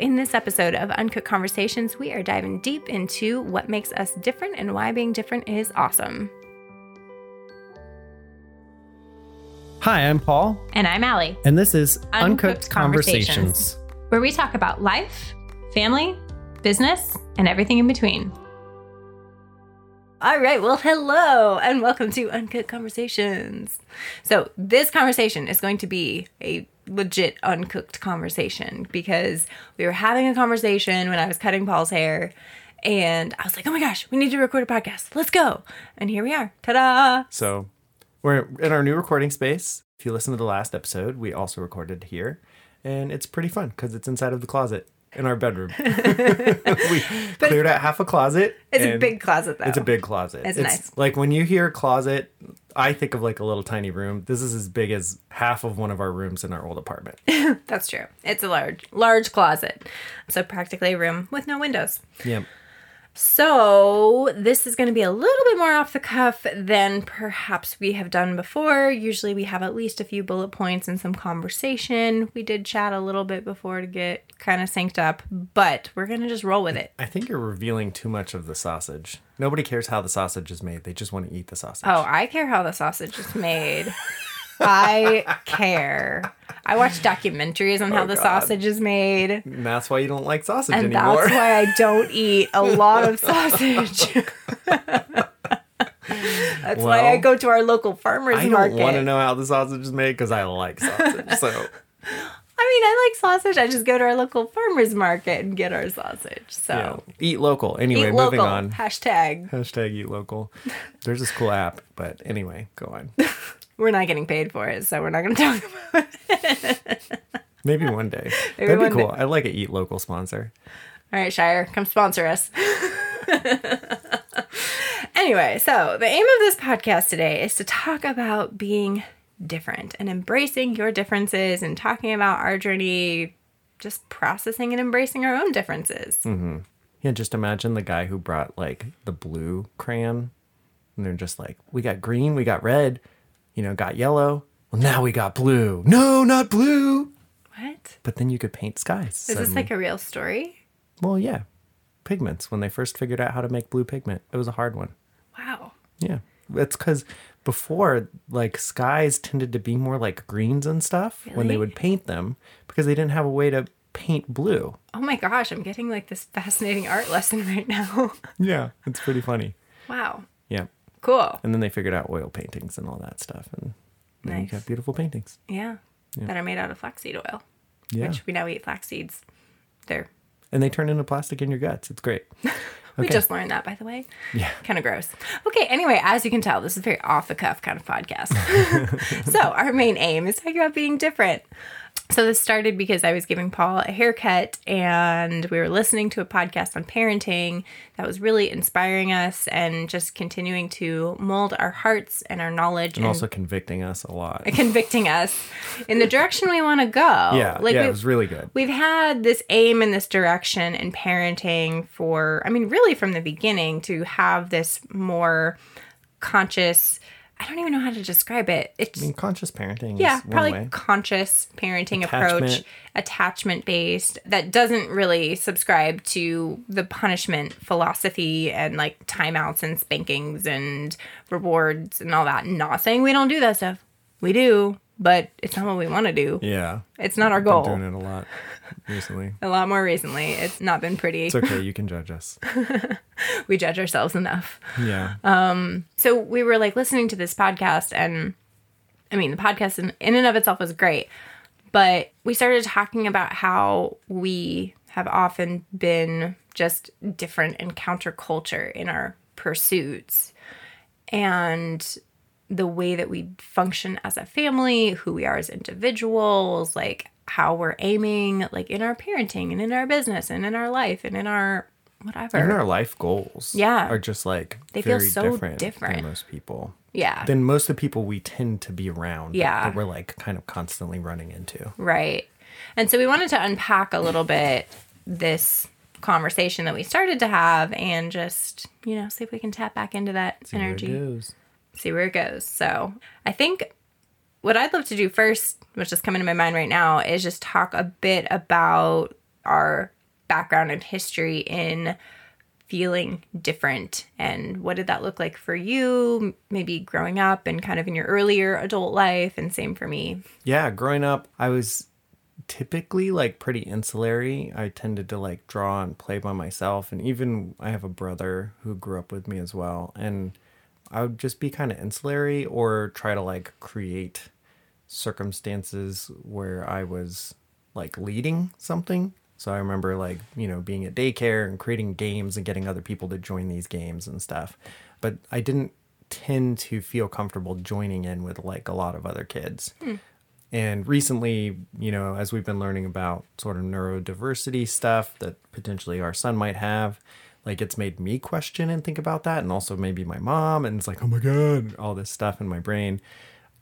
in this episode of Uncooked Conversations, we are diving deep into what makes us different and why being different is awesome. Hi, I'm Paul, And I'm Allie, and this is Uncooked, Uncooked Conversations. Conversations. where we talk about life, family, business, and everything in between. All right, well, hello, and welcome to Uncooked Conversations. So, this conversation is going to be a legit uncooked conversation because we were having a conversation when I was cutting Paul's hair, and I was like, oh my gosh, we need to record a podcast. Let's go. And here we are. Ta da! So, we're in our new recording space. If you listen to the last episode, we also recorded here, and it's pretty fun because it's inside of the closet in our bedroom. we cleared out half a closet. It's a big closet, though. It's a big closet. It's nice. Like when you hear closet, I think of like a little tiny room. This is as big as half of one of our rooms in our old apartment. That's true. It's a large, large closet. So, practically a room with no windows. yep. So, this is going to be a little bit more off the cuff than perhaps we have done before. Usually, we have at least a few bullet points and some conversation. We did chat a little bit before to get kind of synced up, but we're going to just roll with it. I think you're revealing too much of the sausage. Nobody cares how the sausage is made. They just want to eat the sausage. Oh, I care how the sausage is made. I care. I watch documentaries on how Oh, the God. sausage is made. And that's why you don't like sausage And anymore. that's why I don't eat a lot of sausage. that's why I go to our local farmers I market. don't want to know how the sausage is made because I like sausage. so I mean, I like sausage. I just go to our local farmers market and get our sausage. So yeah, eat local. Anyway, eat moving local. on. Hashtag. Hashtag eat local. There's this cool app, but anyway, go on. We're not getting paid for it, so we're not going to talk about it. Maybe one day. Maybe That'd one be cool. day. I like an eat local sponsor. All right, Shire, come sponsor us. anyway, so the aim of this podcast today is to talk about being different and embracing your differences and talking about our journey, just processing and embracing our own differences. Mm-hmm. Yeah, just imagine the guy who brought like the blue crayon, and they're just like, "We got green, we got red, you know, got yellow. Well, now we got blue. No, not blue." What? But then you could paint skies. Is this like a real story? Well, yeah. Pigments. When they first figured out how to make blue pigment, it was a hard one. Wow. Yeah. That's because before, like, skies tended to be more like greens and stuff when they Really? would paint them because they didn't have a way to paint blue. Oh my gosh, I'm getting like this fascinating art lesson right now. Yeah. It's pretty funny. wow. Yeah. Cool. And then they figured out oil paintings and all that stuff. And then you Nice. got beautiful paintings. Yeah. That are made out of flaxseed oil, Yeah. which we now eat flax seeds. They're And they turn into plastic in your guts. It's great. We Okay. just learned that, by the way. Yeah. Kind of gross. Okay, anyway, as you can tell, this is a very off the cuff kind of podcast. so, our main aim is talking about being different. So, this started because I was giving Paul a haircut and we were listening to a podcast on parenting that was really inspiring us and just continuing to mold our hearts and our knowledge And and, also convicting us a lot. convicting us in the direction we want to go. Yeah. like yeah. It was really good. We've had this aim in this direction in parenting for, I mean, really from the beginning to have this more conscious, I don't even know how to describe it. It's, I mean, conscious parenting yeah, is one probably way. conscious parenting approach, Attachment. attachment based, that doesn't really subscribe to the punishment philosophy and like timeouts and spankings and rewards and all that. Not saying we don't do that stuff. We do, but it's not what we want to do. Yeah. It's not our goal. Been doing it a lot recently. a lot more recently. It's not been pretty. It's okay. You can judge us. we judge ourselves enough. Yeah. Um. So we were like listening to this podcast, and I mean, the podcast in, in and of itself was great, but we started talking about how we have often been just different and counterculture in our pursuits and the way that we function as a family, who we are as individuals, like how we're aiming, like in our parenting and in our business and in our life and in our whatever. Even our life goals Yeah. are just like They feel so different, different. than most people. yeah. Than most of the people we tend to be around. Yeah. That we're like kind of constantly running into. Right. And so we wanted to unpack a little bit this conversation that we started to have and just, you know, see if we can tap back into that it energy. See where it goes. So I think what I'd love to do first, which is coming to my mind right now, is just talk a bit about our background and history in feeling different. And what did that look like for you maybe growing up and kind of in your earlier adult life and same for me. Yeah growing up i was typically like pretty insulary. I tended to like draw and play by myself and even i have a brother who grew up with me as well and i would just be kind of insulary or try to like create circumstances where i was like leading something so I remember like, you know, being at daycare and creating games and getting other people to join these games and stuff. But I didn't tend to feel comfortable joining in with like a lot of other kids. Hmm. And recently, you know, as we've been learning about sort of neurodiversity stuff that potentially our son might have, like it's made me question and think about that. And also maybe my mom. And it's like, oh my God, all this stuff in my brain.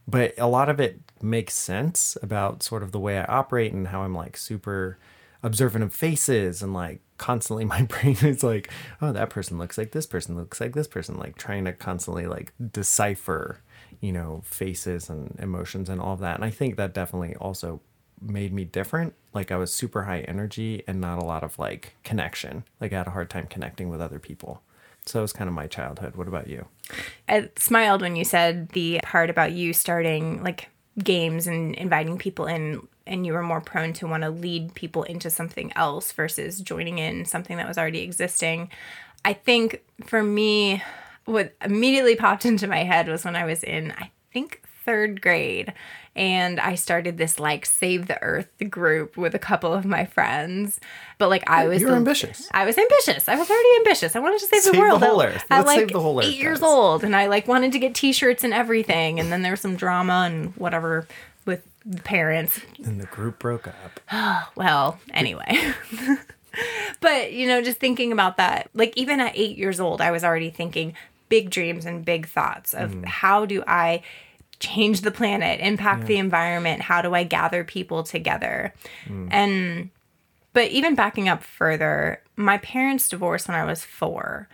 But a lot of it makes sense about sort of the way I operate and how I'm like super observant of faces and like constantly my brain is like oh that person looks like this person looks like this person like trying to constantly like decipher you know faces and emotions and all of that and i think that definitely also made me different. Like i was super high energy and not a lot of like connection. Like i had a hard time connecting with other people. So it was kind of my childhood. What about you? I smiled when you said the part about you starting like games and inviting people in and you were more prone to want to lead people into something else versus joining in something that was already existing. I think for me, what immediately popped into my head was when I was in, I think, third grade. And I started this like save the earth group with a couple of my friends. But like I was You're ambitious. I was ambitious. I was already ambitious. I wanted to save, save the world. The whole earth. At, Let's like save the whole earth. Eight years old. And I like wanted to get t shirts and everything. And then there was some drama and whatever with the parents. And the group broke up. well, anyway. but, you know, just thinking about that, like even at eight years old, I was already thinking big dreams and big thoughts of mm. how do I change the planet, impact yeah. the environment? How do I gather people together? Mm. And, but even backing up further, my parents divorced when I was four.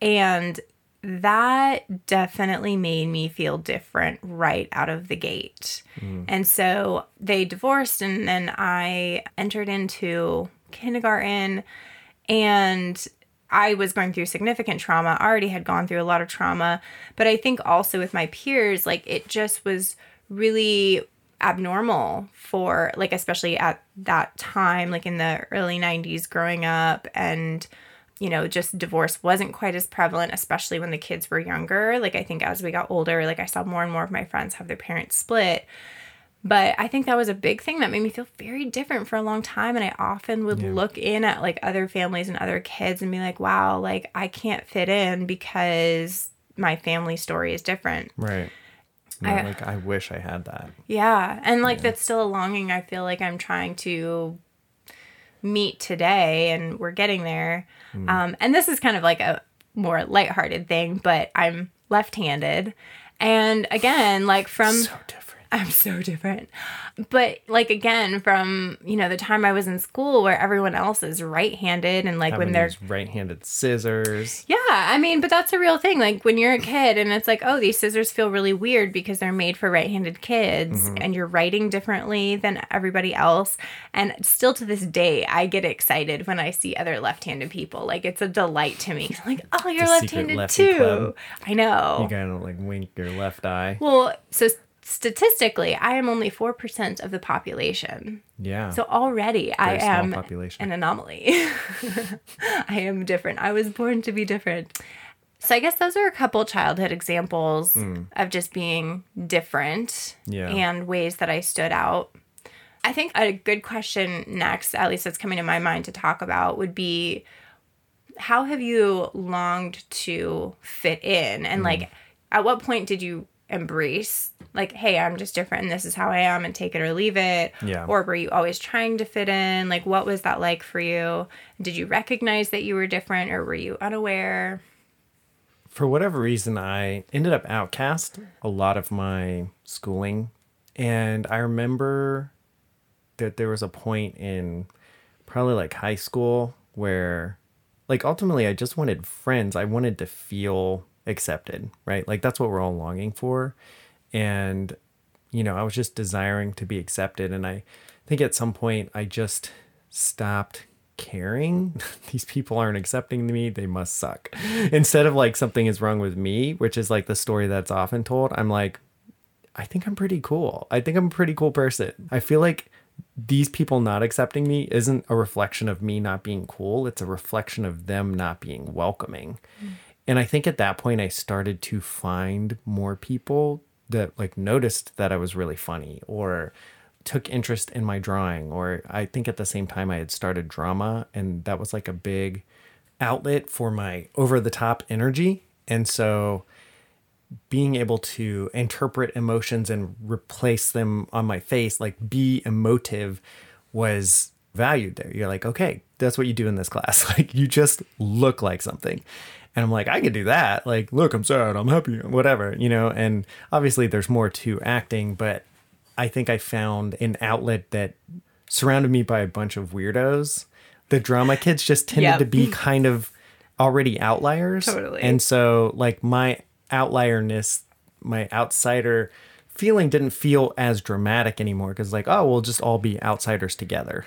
And that definitely made me feel different right out of the gate. Mm. And so they divorced, and then I entered into kindergarten, and I was going through significant trauma. I already had gone through a lot of trauma, but I think also with my peers, like it just was really abnormal for, like, especially at that time, like in the early 90s growing up and you know, just divorce wasn't quite as prevalent, especially when the kids were younger. Like, I think as we got older, like, I saw more and more of my friends have their parents split. But I think that was a big thing that made me feel very different for a long time. And I often would yeah. look in at like other families and other kids and be like, wow, like, I can't fit in because my family story is different. Right. I, like I wish I had that. Yeah. And like yeah. that's still a longing I feel like I'm trying to meet today and we're getting there. Mm. Um, and this is kind of like a more lighthearted thing, but I'm left handed. And again, like from. So I'm so different. But like again, from you know the time I was in school where everyone else is right-handed and like Having when they're right-handed scissors. Yeah, I mean, but that's a real thing. Like when you're a kid and it's like, oh, these scissors feel really weird because they're made for right-handed kids, mm-hmm. and you're writing differently than everybody else. And still to this day, I get excited when I see other left-handed people. Like it's a delight to me. I'm like, oh, you're left-handed too. Club. I know. You gotta like wink your left eye. Well, so statistically, I am only 4% of the population. Yeah. So already Very I am population. an anomaly. I am different. I was born to be different. So I guess those are a couple childhood examples mm. of just being different yeah. and ways that I stood out. I think a good question next, at least that's coming to my mind to talk about, would be how have you longed to fit in? And mm. like, at what point did you embrace like hey i'm just different and this is how i am and take it or leave it. Yeah. Or were you always trying to fit in? Like what was that like for you? Did you recognize that you were different or were you unaware? For whatever reason i ended up outcast a lot of my schooling. And i remember that there was a point in probably like high school where like ultimately i just wanted friends. I wanted to feel accepted, right? Like that's what we're all longing for. And, you know, I was just desiring to be accepted. And I think at some point I just stopped caring. These people aren't accepting me. They must suck. Instead of like something is wrong with me, which is like the story that's often told, I'm like, I think I'm pretty cool. I think I'm a pretty cool person. I feel like these people not accepting me isn't a reflection of me not being cool. It's a reflection of them not being welcoming. Mm. And I think at that point, I started to find more people that like noticed that I was really funny or took interest in my drawing. Or I think at the same time, I had started drama, and that was like a big outlet for my over the top energy. And so being able to interpret emotions and replace them on my face, like be emotive, was valued there. You're like, okay, that's what you do in this class. Like you just look like something. And I'm like, I could do that. Like, look, I'm sad, I'm happy, whatever, you know. And obviously, there's more to acting, but I think I found an outlet that surrounded me by a bunch of weirdos. The drama kids just tended yep. to be kind of already outliers. Totally. And so, like, my outlierness, my outsider feeling didn't feel as dramatic anymore because, like, oh, we'll just all be outsiders together.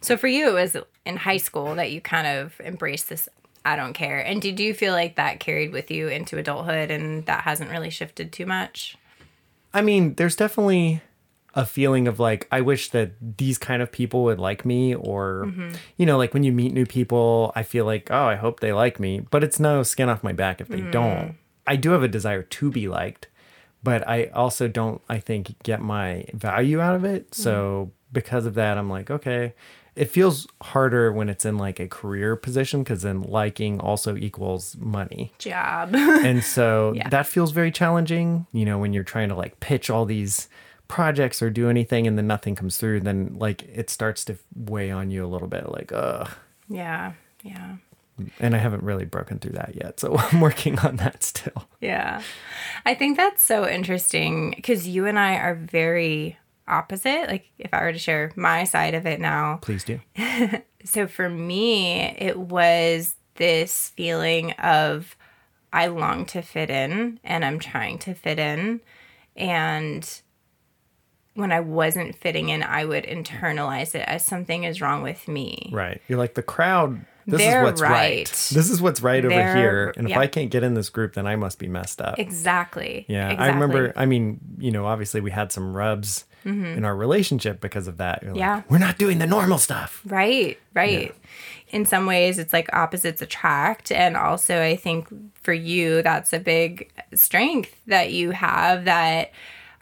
So, for you, it was in high school that you kind of embraced this I don't care. And did you feel like that carried with you into adulthood and that hasn't really shifted too much? I mean, there's definitely a feeling of like I wish that these kind of people would like me or mm-hmm. you know like when you meet new people I feel like oh I hope they like me but it's no skin off my back if they mm. don't I do have a desire to be liked, but I also don't, I think, get my value out of it. So mm. because of that, I'm like, okay. It feels harder when it's in like a career position because then liking also equals money. Job. and so yeah. that feels very challenging. You know, when you're trying to like pitch all these projects or do anything and then nothing comes through, then like it starts to weigh on you a little bit. Like, ugh. Yeah. Yeah and I haven't really broken through that yet. So I'm working on that still. Yeah. I think that's so interesting because you and I are very opposite. Like, if I were to share my side of it now, please do. so for me, it was this feeling of I long to fit in and I'm trying to fit in. And when I wasn't fitting in, I would internalize it as something is wrong with me. Right. You're like the crowd this They're is what's right. right. This is what's right They're, over here. And if I can't get in this group, then I must be messed up. Exactly. Yeah. Exactly. I remember, I mean, you know, obviously we had some rubs mm-hmm. in our relationship because of that. You're yeah. Like, We're not doing the normal stuff. Right. Right. Yeah. In some ways, it's like opposites attract. And also, I think for you, that's a big strength that you have that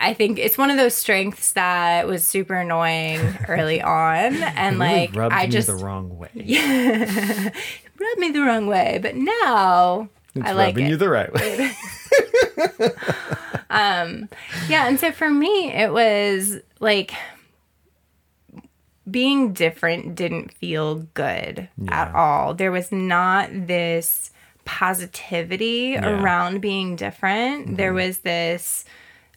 I think it's one of those strengths that was super annoying early on, and really like rubbed I just the wrong way. Yeah, rubbed me the wrong way, but now it's I like rubbing it. you the right way. um, yeah, and so for me, it was like being different didn't feel good yeah. at all. There was not this positivity yeah. around being different. Mm-hmm. There was this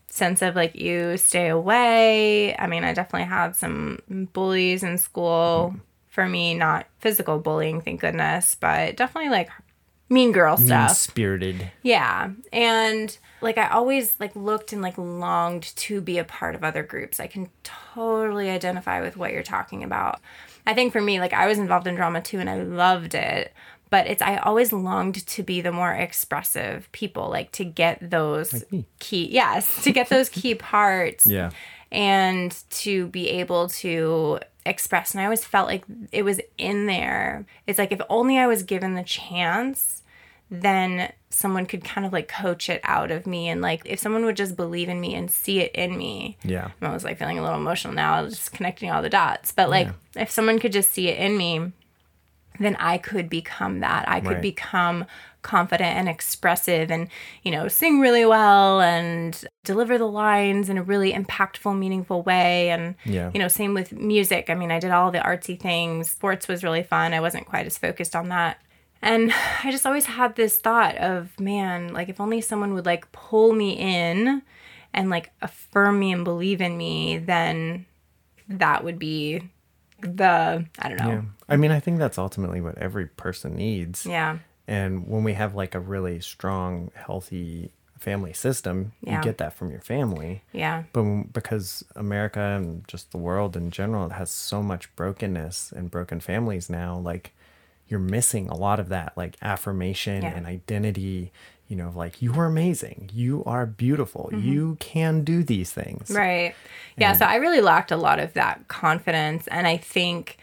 sense of like you stay away. I mean, I definitely had some bullies in school. Mm-hmm. For me, not physical bullying, thank goodness, but definitely like mean girl stuff. Mean spirited. Yeah. And like I always like looked and like longed to be a part of other groups. I can totally identify with what you're talking about. I think for me, like I was involved in drama too and I loved it but it's I always longed to be the more expressive people, like to get those like key yes, to get those key parts. Yeah. And to be able to express. And I always felt like it was in there. It's like if only I was given the chance, then someone could kind of like coach it out of me and like if someone would just believe in me and see it in me yeah i was like feeling a little emotional now just connecting all the dots but like yeah. if someone could just see it in me then I could become that. I could right. become confident and expressive and, you know, sing really well and deliver the lines in a really impactful, meaningful way. And, yeah. you know, same with music. I mean, I did all the artsy things. Sports was really fun. I wasn't quite as focused on that. And I just always had this thought of, man, like if only someone would like pull me in and like affirm me and believe in me, then that would be the I don't know. Yeah. I mean, I think that's ultimately what every person needs. Yeah. And when we have like a really strong, healthy family system. Yeah. You get that from your family. Yeah. But when- because America and just the world in general has so much brokenness and broken families now, like you're missing a lot of that, like affirmation Yeah. and identity. You know, like you are amazing, you are beautiful, Mm-hmm. you can do these things. Right. Yeah. So I really lacked a lot of that confidence. And I think,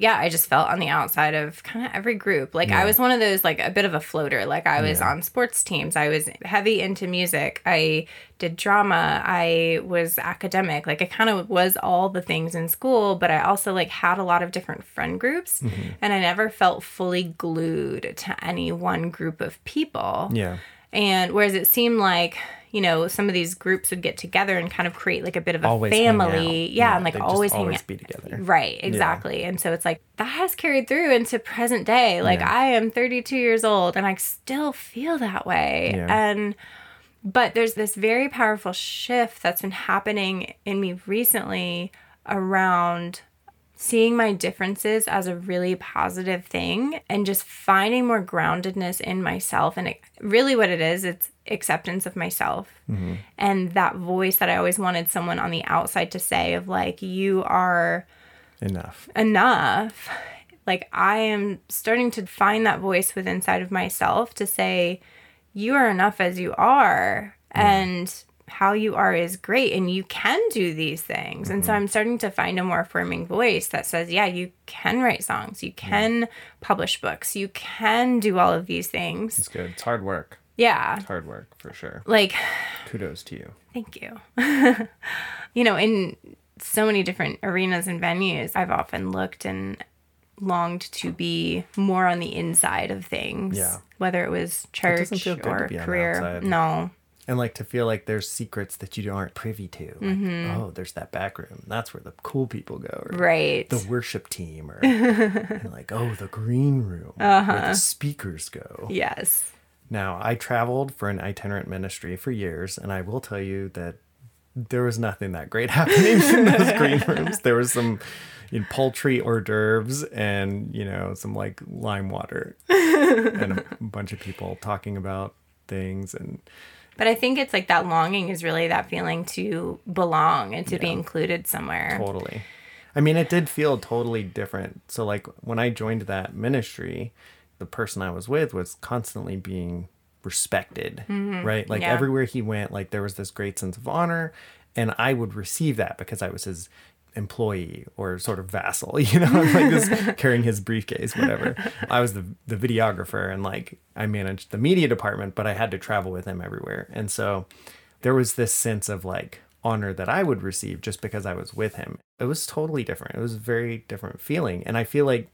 yeah, I just felt on the outside of kind of every group. Like I was one of those, like a bit of a floater. Like I was Yeah. on sports teams, I was heavy into music, I did drama, I was academic. Like I kind of was all the things in school, but I also like had a lot of different friend groups. Mm-hmm. And I never felt fully glued to any one group of people. Yeah. And whereas it seemed like, you know, some of these groups would get together and kind of create like a bit of a Always family. Yeah, and like always hang always out. be together. Right, exactly. And so it's like that has carried through into present day. Like Yeah. I am 32 years old and I still feel that way. Yeah. And but there's this very powerful shift that's been happening in me recently around seeing my differences as a really positive thing and just finding more groundedness in myself and it, really what it is it's acceptance of myself. Mm-hmm. And that voice that i always wanted someone on the outside to say of like you are Enough. enough. Like i am starting to find that voice within inside of myself to say you are enough as you are mm. and how you are is great and you can do these things. And so mm-hmm. i'm starting to find a more affirming voice that says yeah you can write songs. You can publish books. You can do all of these things. It's good. It's hard work. Yeah It's hard work for sure. like Kudos to you. Thank you. you know, in so many different arenas and venues, I've often looked and longed to be more on the inside of things. Yeah. Whether it was church to or be on the career. No. And like to feel like there's secrets that you aren't privy to. Like, Mm-hmm. oh, there's that back room. That's where the cool people go. Right. the worship team. Or like, oh, the green room where Uh-huh. the speakers go. yes. Now, I traveled for an itinerant ministry for years, and I will tell you that there was nothing that great happening in those green rooms. There was some you know, poultry hors d'oeuvres and, you know, some like lime water and a bunch of people talking about things. And But I think it's like that longing is really that feeling to belong and to be included somewhere. Totally. I mean, it did feel totally different. So, like, when I joined that ministry, the person I was with was constantly being respected, mm-hmm. right? Like, Yeah. everywhere he went, like, there was this great sense of honor. And I would receive that because I was his employee or sort of vassal, you know, like this carrying his briefcase, whatever. I was the the videographer and like I managed the media department, but I had to travel with him everywhere. And so there was this sense of like honor that I would receive just because I was with him. It was totally different. It was a very different feeling. And I feel like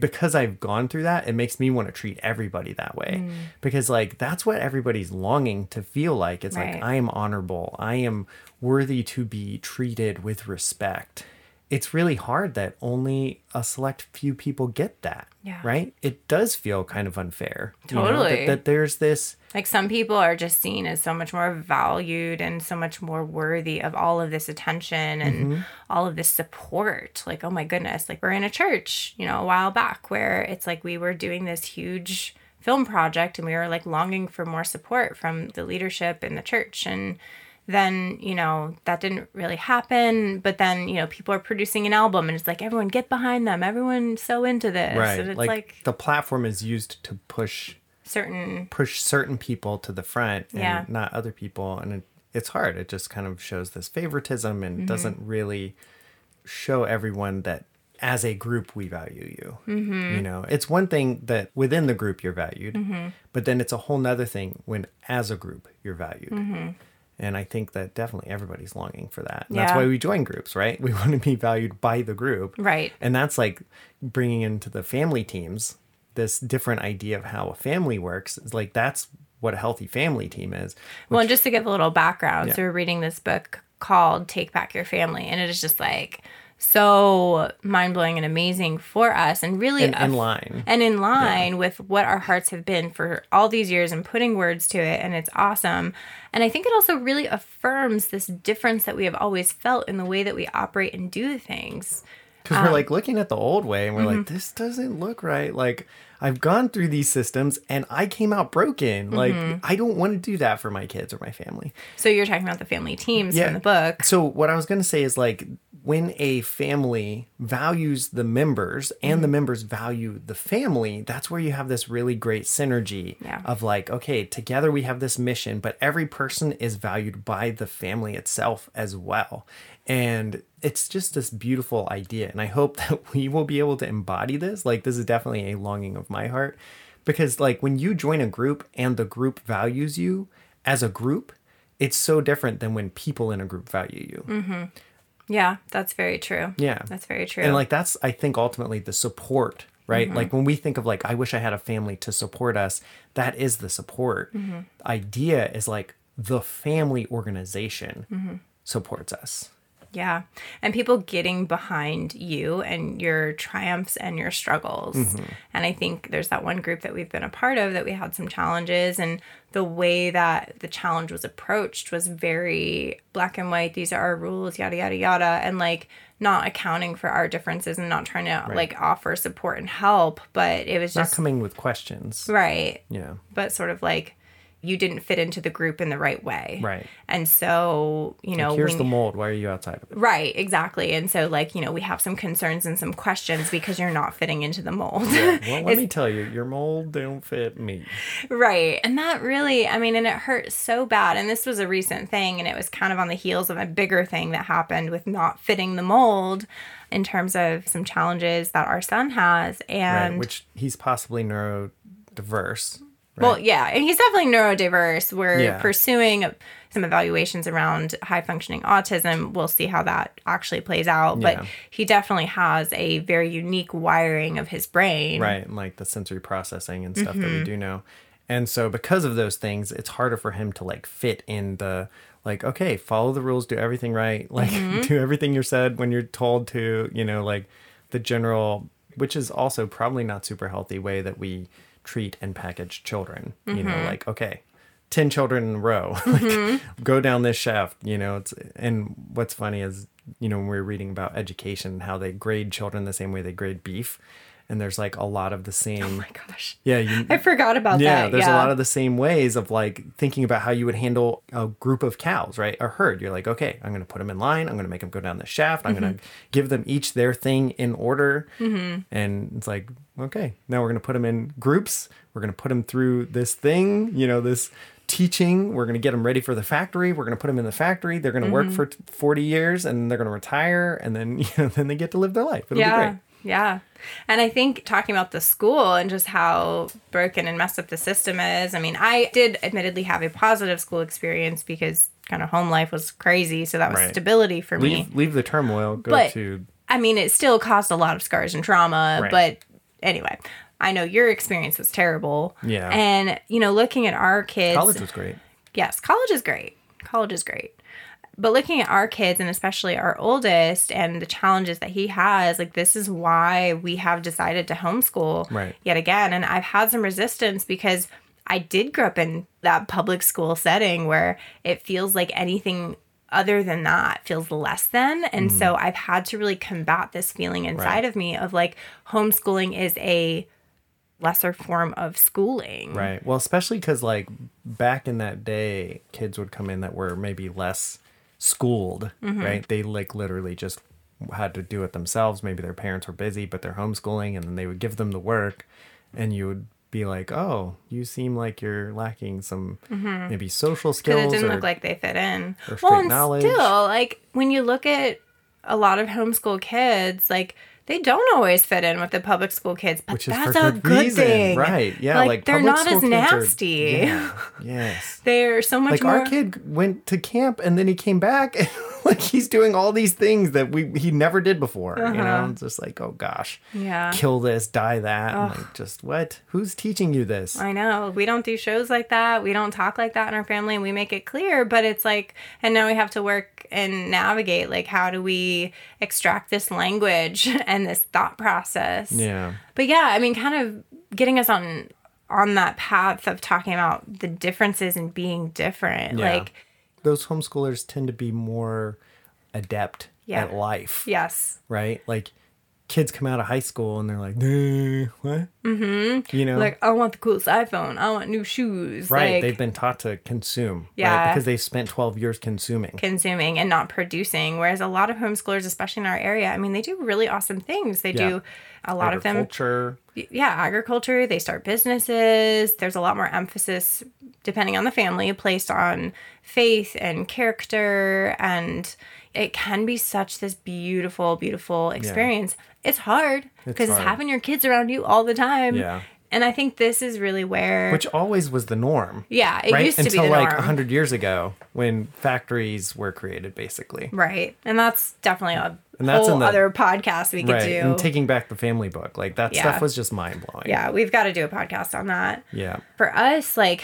because I've gone through that, it makes me want to treat everybody that way. Mm. Because like that's what everybody's longing to feel like. It's Right. like I am honorable. I am worthy to be treated with respect. It's really hard that only a select few people get that. Yeah. Right? It does feel kind of unfair. you know, that- Totally. that there's this Like some people are just seen as so much more valued and so much more worthy of all of this attention and Mm-hmm. all of this support. Like, oh my goodness, like we're in a church, you know, a while back where it's like we were doing this huge film project and we were like longing for more support from the leadership in the church and then you know that didn't really happen. But then you know people are producing an album and it's like everyone get behind them. Everyone's so into this. Right. and it's like, like, the platform is used to push certain push certain people to the front and Yeah. not other people. And it, it's hard. It just kind of shows this favoritism and Mm-hmm. doesn't really show everyone that as a group we value you. Mm-hmm. you know it's one thing that within the group you're valued but then it's a whole nother thing when as a group you're valued and i think that definitely everybody's longing for that and that's. Why we join groups right we want to be valued by the group right and that's like bringing into the family teams this different idea of how a family works. It's like that's what a healthy family team is. Well, and just to give a little background, Yeah. so we're reading this book called Take Back Your Family, and it is just like so mind blowing and amazing for us, and really And in line. and in line with what our hearts have been for all these years and putting words to it, and it's awesome. And I think it also really affirms this difference that we have always felt in the way that we operate and do things. Because we're um, like looking at the old way and we're like, mm-hmm. this doesn't look right. Like, I've gone through these systems and I came out broken. Like, mm-hmm. I don't want to do that for my kids or my family. So you're talking about the family teams Yeah. from the book. So, what I was going to say is like, when a family values the members and the mm-hmm. members value the family, that's where you have this really great synergy Yeah. of like, okay, together we have this mission, but every person is valued by the family itself as well. And it's just this beautiful idea. And I hope that we will be able to embody this. Like, this is definitely a longing of my heart because, like, when you join a group and the group values you as a group, it's so different than when people in a group value you. Yeah, that's very true. Yeah. That's very true. And like that's I think ultimately the support, right? Mm-hmm. Like when we think of like I wish I had a family to support us, that is the support. Mm-hmm. Idea is like the family organization Mm-hmm. supports us. Yeah. And people getting behind you and your triumphs and your struggles. Mm-hmm. And I think there's that one group that we've been a part of that we had some challenges and the way that the challenge was approached was very black and white. These are our rules, yada yada yada and like not accounting for our differences and not trying to like offer support and help, but it was Not just not coming with questions. right. Yeah. But sort of like you didn't fit into the group in the right way. Right. And so, you know, Here's when- the mold. Why are you outside of it? Right, exactly. And so, like, you know, we have some concerns and some questions because you're not fitting into the mold. Well, let me tell you, your mold don't fit me. right. And that really, I mean, and it hurt so bad. And this was a recent thing, and it was kind of on the heels of a bigger thing that happened with not fitting the mold in terms of some challenges that our son has. And right. Which he's possibly neurodiverse. Right? Well, yeah, and he's definitely neurodiverse. We're Yeah. pursuing some evaluations around high functioning autism. We'll see how that actually plays out. But he definitely has a very unique wiring of his brain. right and like the sensory processing and stuff that Mm-hmm. we do know and so because of those things it's harder for him to like fit in the like okay follow the rules do everything right like Mm-hmm. do everything you're said when you're told to you know like the general which is also probably not super healthy way that we treat and package children you Mm-hmm. know like okay 10 children in a row like go down this shaft you know it's and what's funny is you know when we we're reading about education and how they grade children the same way they grade beef and there's like a lot of the same Oh my gosh. yeah you I forgot about yeah that. Yeah, there's a lot of the same ways of like thinking about how you would handle a group of cows right a herd you're like okay i'm going to put them in line i'm going to make them go down the shaft i'm Mm-hmm. going to give them each their thing in order Mhm. and it's like okay now we're going to put them in groups we're going to put them through this thing you know this teaching we're going to get them ready for the factory we're going to put them in the factory they're going to Mm-hmm. work for 40 years and they're going to retire and then you know then they get to live their life it'll be yeah. great Yeah. And I think talking about the school and just how broken and messed up the system is. I mean, I did admittedly have a positive school experience because kind of home life was crazy. So that was Right. stability for me. leave leave the turmoil go But- to I mean, it still caused a lot of scars and trauma, Right. but anyway, I know your experience was terrible. Yeah. And, you know, looking at our kids, college was great yes, college is great. College is great. But looking at our kids and especially our oldest and the challenges that he has, like this is why we have decided to homeschool Right. yet again. And I've had some resistance because I did grow up in that public school setting where it feels like anything other than that feels less than. And so I've had to really combat this feeling inside Mm-hmm. Right. of me of like homeschooling is a lesser form of schooling. Right. Well, especially because like back in that day, kids would come in that were maybe less schooled, Mm-hmm. right? They like literally just had to do it themselves. Maybe their parents were busy, but they're homeschooling, and then they would give them the work, and you would be like, "Oh, you seem like you're lacking some maybe social because skills." it didn't or, look like they fit in. well, and knowledge. still, like when you look at a lot of homeschool kids, like they don't always fit in with the public school kids, but which that's a good, thing, right? Yeah, Like, like, they're not as kids are- nasty. yeah, yes. They're so much like more. our kid went to camp and then he came back and like he's doing all these things that we he never did before you know it's just like oh gosh Uh-huh. Yeah. kill this die that like just what who's teaching you this I know. We don't do shows like that. We don't talk like that in our family. And we make it clear, but it's like, and now we have to work and navigate like, how do we extract this language and this thought process? yeah But yeah, I mean, kind of getting us on on that path of talking about the differences and being different. Yeah. Like, those homeschoolers tend to be more adept Yeah. at life. Yes, right? Like kids come out of high school and they're like, nah, what? Mm-hmm. You know, Like, I want the coolest iPhone. I want new shoes. right? Like, They've been taught to consume, Yeah. right? Because they've spent 12 years consuming. consuming and not producing. Whereas a lot of homeschoolers, especially in our area, I mean, they do really awesome things. They Yeah. do a lot of them Agriculture. yeah, agriculture, they start businesses. There's a lot more emphasis, depending on the family, placed on faith and character. And it can be such this beautiful, beautiful experience. It's hard because it's, hard. having your kids around you all the time. Yeah. And I think this is really where, Which always was the norm. yeah, it right? used to Until be the like norm. 100 years ago when factories were created, basically. Right. And that's definitely a And that's whole the- other podcast we could Right. do. And taking back the family book. Like that Yeah. stuff was just mind blowing. yeah, we've got to do a podcast on that. Yeah. for us, like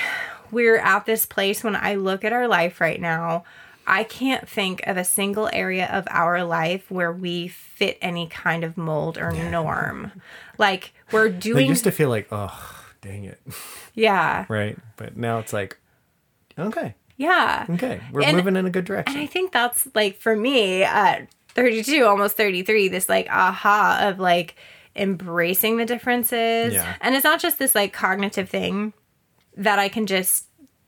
we're at this place when I look at our life right now, I can't think of a single area of our life where we fit any kind of mold or norm. Like we're They doing used to feel like, oh, dang it. Yeah. Right. But now it's like, okay, Yeah. okay, we're And- moving in a good direction. And. I think that's like for me at 32, almost 33, this like aha of like embracing the differences. Yeah. And it's not just this like cognitive thing that I can just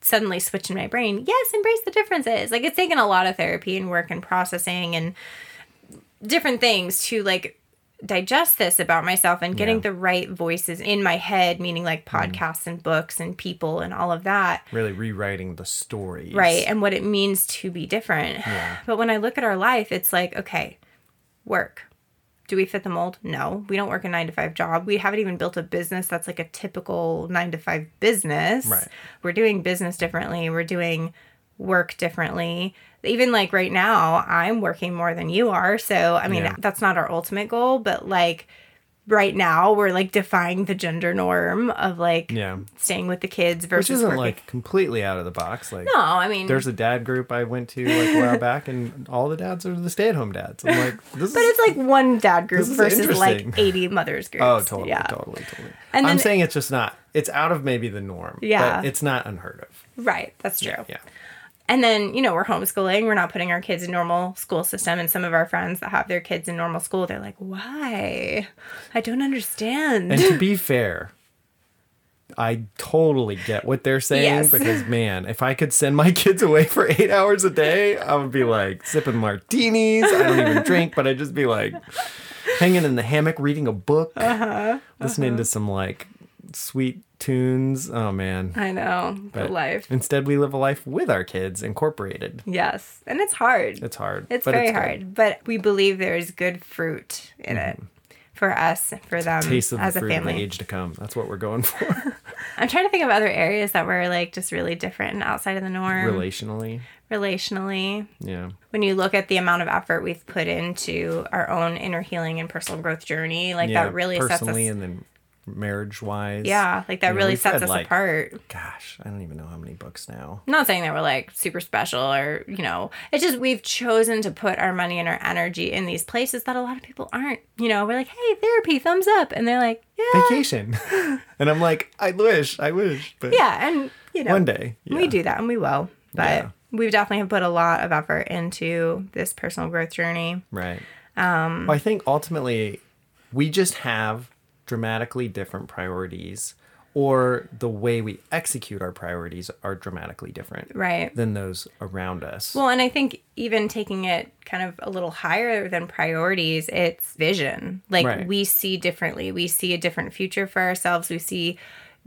suddenly switch in my brain. Yes, embrace the differences. Like it's taken a lot of therapy and work and processing and different things to like digest this about myself and getting Yeah. the right voices in my head, meaning like mm. podcasts and books and people and all of that. really rewriting the stories. Right. And what it means to be different. But when I look at our life, it's like, okay, work. Do we fit the mold? No. We don't work a nine to five job. We haven't even built a business that's like a typical nine to five business. Right. We're doing business differently. We're doing work differently. Even like right now, I'm working more than you are. So, I mean, Yeah. that's not our ultimate goal, but like right now, we're like defying the gender norm of like Yeah. staying with the kids versus Which isn't working. like completely out of the box. Like, no, I mean, there's a dad group I went to like a while back, and all the dads are the stay at home dads. I'm like, this is But is. it's like one dad group versus like 80 mothers oh, groups. Oh, totally, Yeah. totally, totally. And I'm saying it's just not. It's out of maybe the norm. Yeah. But it's not unheard of. Right. That's true. Yeah. And then, you know, we're homeschooling. We're not putting our kids in normal school system. And some of our friends that have their kids in normal school, they're like, why? I don't understand. And to be fair, I totally get what they're saying Yes. because man, if I could send my kids away for eight hours a day, I would be like sipping martinis. I don't even drink, but I'd just be like hanging in the hammock reading a book, Uh-huh. listening to some like sweet tunes. Oh man. I know. The But life. Instead, we live a life with our kids incorporated. Yes. And it's hard. It's hard. It's very good. hard. But we believe there is good fruit in it mm-hmm. for us, for them Taste of as the a fruit of the family. age to come. That's what we're going for. I'm trying to think of other areas that were like just really different and outside of the norm. Relationally. Relationally. Yeah. when you look at the amount of effort we've put into our own inner healing and personal growth journey, like yeah. that really sets us personally and then marriage wise. yeah, like that You know, really sets read, us like, apart. Gosh, I don't even know how many books now. I'm not saying that we're like super special or, you know, it's just we've chosen to put our money and our energy in these places that a lot of people aren't. You know, we're like, hey, therapy, thumbs up. And they're like, yeah. Vacation. and I'm like, I wish, I wish. But Yeah. And, you know, one day. we do that and we will. But Yeah. we've definitely put a lot of effort into this personal growth journey. Right. Um, well, I think ultimately we just have dramatically different priorities, or the way we execute our priorities are dramatically different Right. than those around us. Well, and I think even taking it kind of a little higher than priorities, it's vision. Like Right. we see differently. We see a different future for ourselves. We see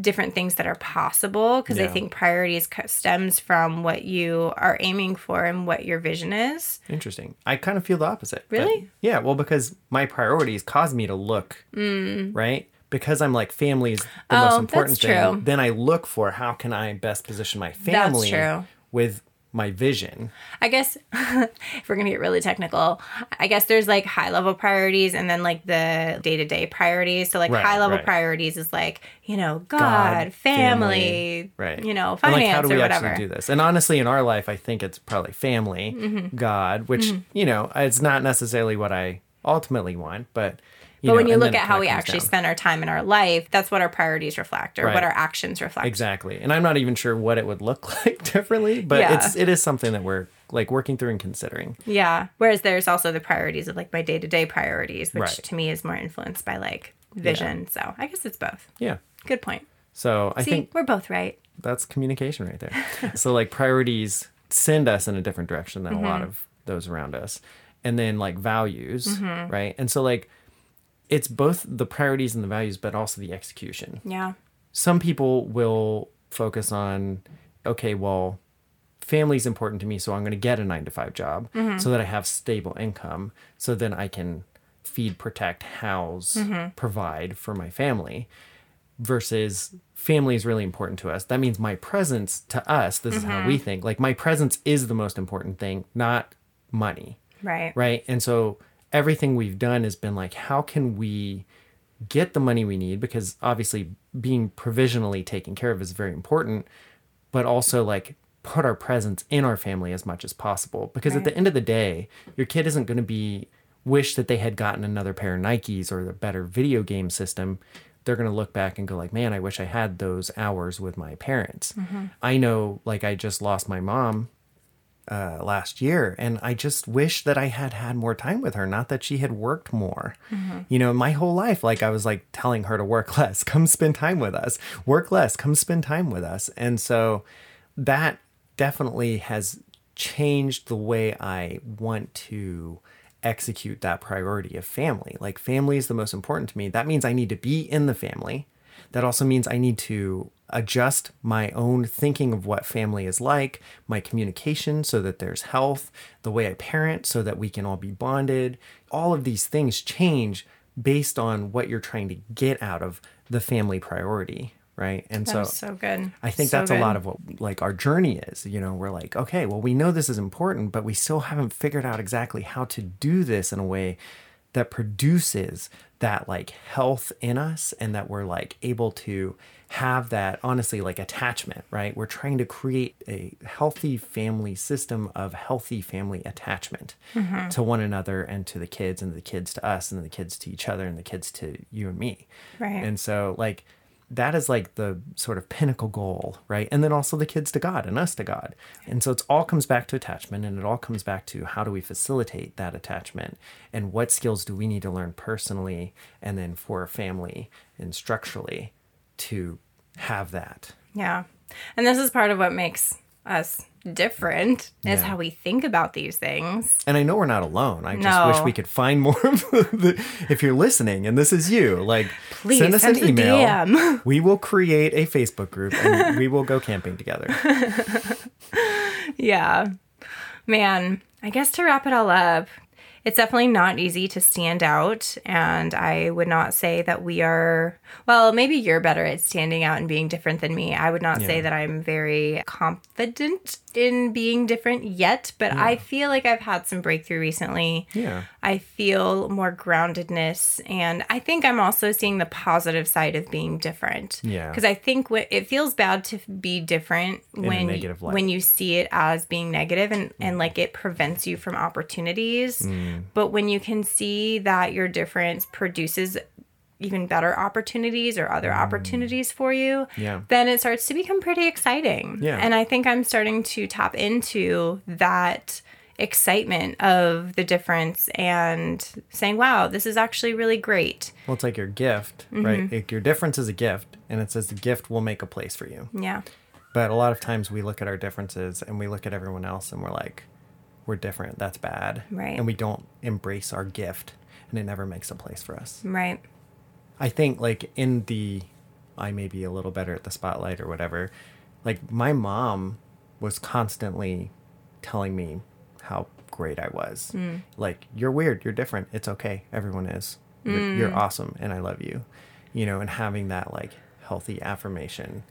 different things that are possible because I think priorities stems from what you are aiming for and what your vision is. Interesting. I kind of feel the opposite. Really? yeah. Well, because my priorities cause me to look, right? Because I'm like family is the Mm. Oh, most important thing. true. Then I look for how can I best position my family true. with my vision. I guess if we're going to get really technical, I guess there's like high level priorities and then like the day to day priorities. So, like Right, high level right. priorities is like, you know, God, God, family, right? you know, finance like, how do we or whatever. actually do this? And honestly, in our life, I think it's probably family, Mm-hmm. God, which you know, it's not necessarily what I ultimately want, but. But know, when you look at how we actually down. spend our time in our life, that's what our priorities reflect or Right. what our actions reflect. Exactly. And I'm not even sure what it would look like differently, but Yeah. it's it is something that we're like working through and considering. Yeah. Whereas there's also the priorities of like my day to day priorities, which Right. to me is more influenced by like vision. So I guess it's both. Yeah. Good point. So I See, think we're both right. that's communication right there. so like priorities send us in a different direction than a lot mm-hmm. of those around us. And then like values, mm-hmm. right? And so like it's both the priorities and the values, but also the execution. Yeah. Some people will focus on, okay, well, family's important to me, so I'm going to get a nine to five job mm-hmm. so that I have stable income, so then I can feed, protect, house, mm-hmm. provide for my family versus family is really important to us. That means my presence to us, this is how we mm-hmm. think, like my presence is the most important thing, not money. Right. Right. And so everything we've done has been like, how can we get the money we need? Because obviously being provisionally taken care of is very important, but also like put our presence in our family as much as possible. Because at the end of the day, your kid isn't going to be wish that they had gotten another pair of Nikes or a better video game system. They're going to look back and go like, man, I wish I had those hours with my parents. Mm-hmm. I know like I just lost my mom uh, last year and i just wish that i had had more time with her not that she had worked more. You know my whole life like i was like telling her to work less come spend time with us work less come spend time with us and so that definitely has changed the way i want to execute that priority of family. Like family is the most important to me. That means i need to be in the family that also means I need to adjust my own thinking of what family is like, my communication so that there's health, the way I parent so that we can all be bonded. All of these things change based on what you're trying to get out of the family priority, right? And That so so good. I think So that's a lot of what like our journey is. You know, we're like, okay, well, we know this is important, but we still haven't figured out exactly how to do this in a way that produces that like health in us and that we're like able to have that honestly like attachment, right? We're trying to create a healthy family system of healthy family attachment Mm-hmm. to one another and to the kids and the kids to us and the kids to each other and the kids to you and me. Right. And so like that is like the sort of pinnacle goal, right? And then also the kids to God and us to God. And so it's all comes back to attachment and it all comes back to how do we facilitate that attachment and what skills do we need to learn personally and then for a family and structurally to have that. Yeah. And this is part of what makes us different is Yeah. how we think about these things. And I know we're not alone. I just No. wish we could find more of the, if you're listening and this is you, like Please send us send an email. DM. We will create a Facebook group and we will go camping together. Yeah. Man, I guess to wrap it all up, it's definitely not easy to stand out. And I would not say that we are, well, maybe you're better at standing out and being different than me. I would not say that I'm very confident in being different yet, but I feel like I've had some breakthrough recently. Yeah. I feel more groundedness. And I think I'm also seeing the positive side of being different. Yeah. Because I think it feels bad to be different when when you see it as being negative and, and like it prevents you from opportunities. Mm. But when you can see that your difference produces even better opportunities or other opportunities for you. Yeah. then it starts to become pretty exciting. Yeah. And I think I'm starting to tap into that excitement of the difference and saying, wow, this is actually really great. Well, it's like your gift, Mm-hmm. right? Like your difference is a gift, and it says the gift will make a place for you. Yeah. But a lot of times we look at our differences and we look at everyone else and we're like, we're different. That's bad. Right. And we don't embrace our gift, and it never makes a place for us. Right. I think like in the I may be a little better at the spotlight or whatever. Like my mom was constantly telling me how great I was. Mm. Like you're weird, you're different. It's okay. Everyone is. You're, mm. you're awesome and I love you. You know, and having that like healthy affirmation.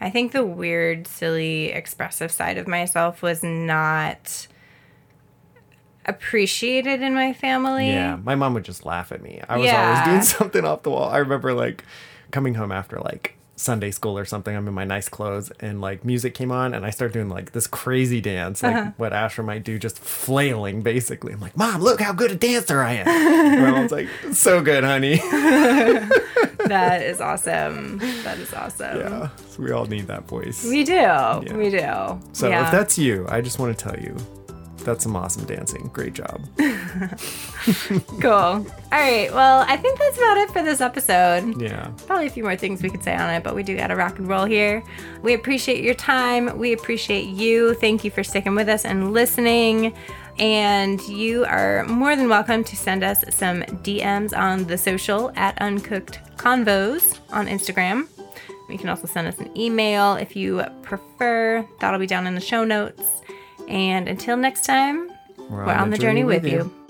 I think the weird, silly, expressive side of myself was not appreciated in my family. Yeah, my mom would just laugh at me. I was Yeah. always doing something off the wall. I remember like coming home after like Sunday school or something. I'm in my nice clothes and like music came on and I started doing like this crazy dance, like Uh-huh. what Asher might do, just flailing basically. I'm like, Mom, look how good a dancer I am. my mom's like, so good, honey. That is awesome. That is awesome. yeah, we all need that voice. We do. We do. So yeah. if that's you, I just want to tell you, That's some awesome dancing. Great job. cool. All right. Well, I think that's about it for this episode. Yeah. Probably a few more things we could say on it, but we do got to rock and roll here. We appreciate your time. We appreciate you. Thank you for sticking with us and listening. And you are more than welcome to send us some DMs on the social at Uncooked Convos on Instagram. You can also send us an email if you prefer. That'll be down in the show notes. And until next time, we're, on, the journey, with you. you.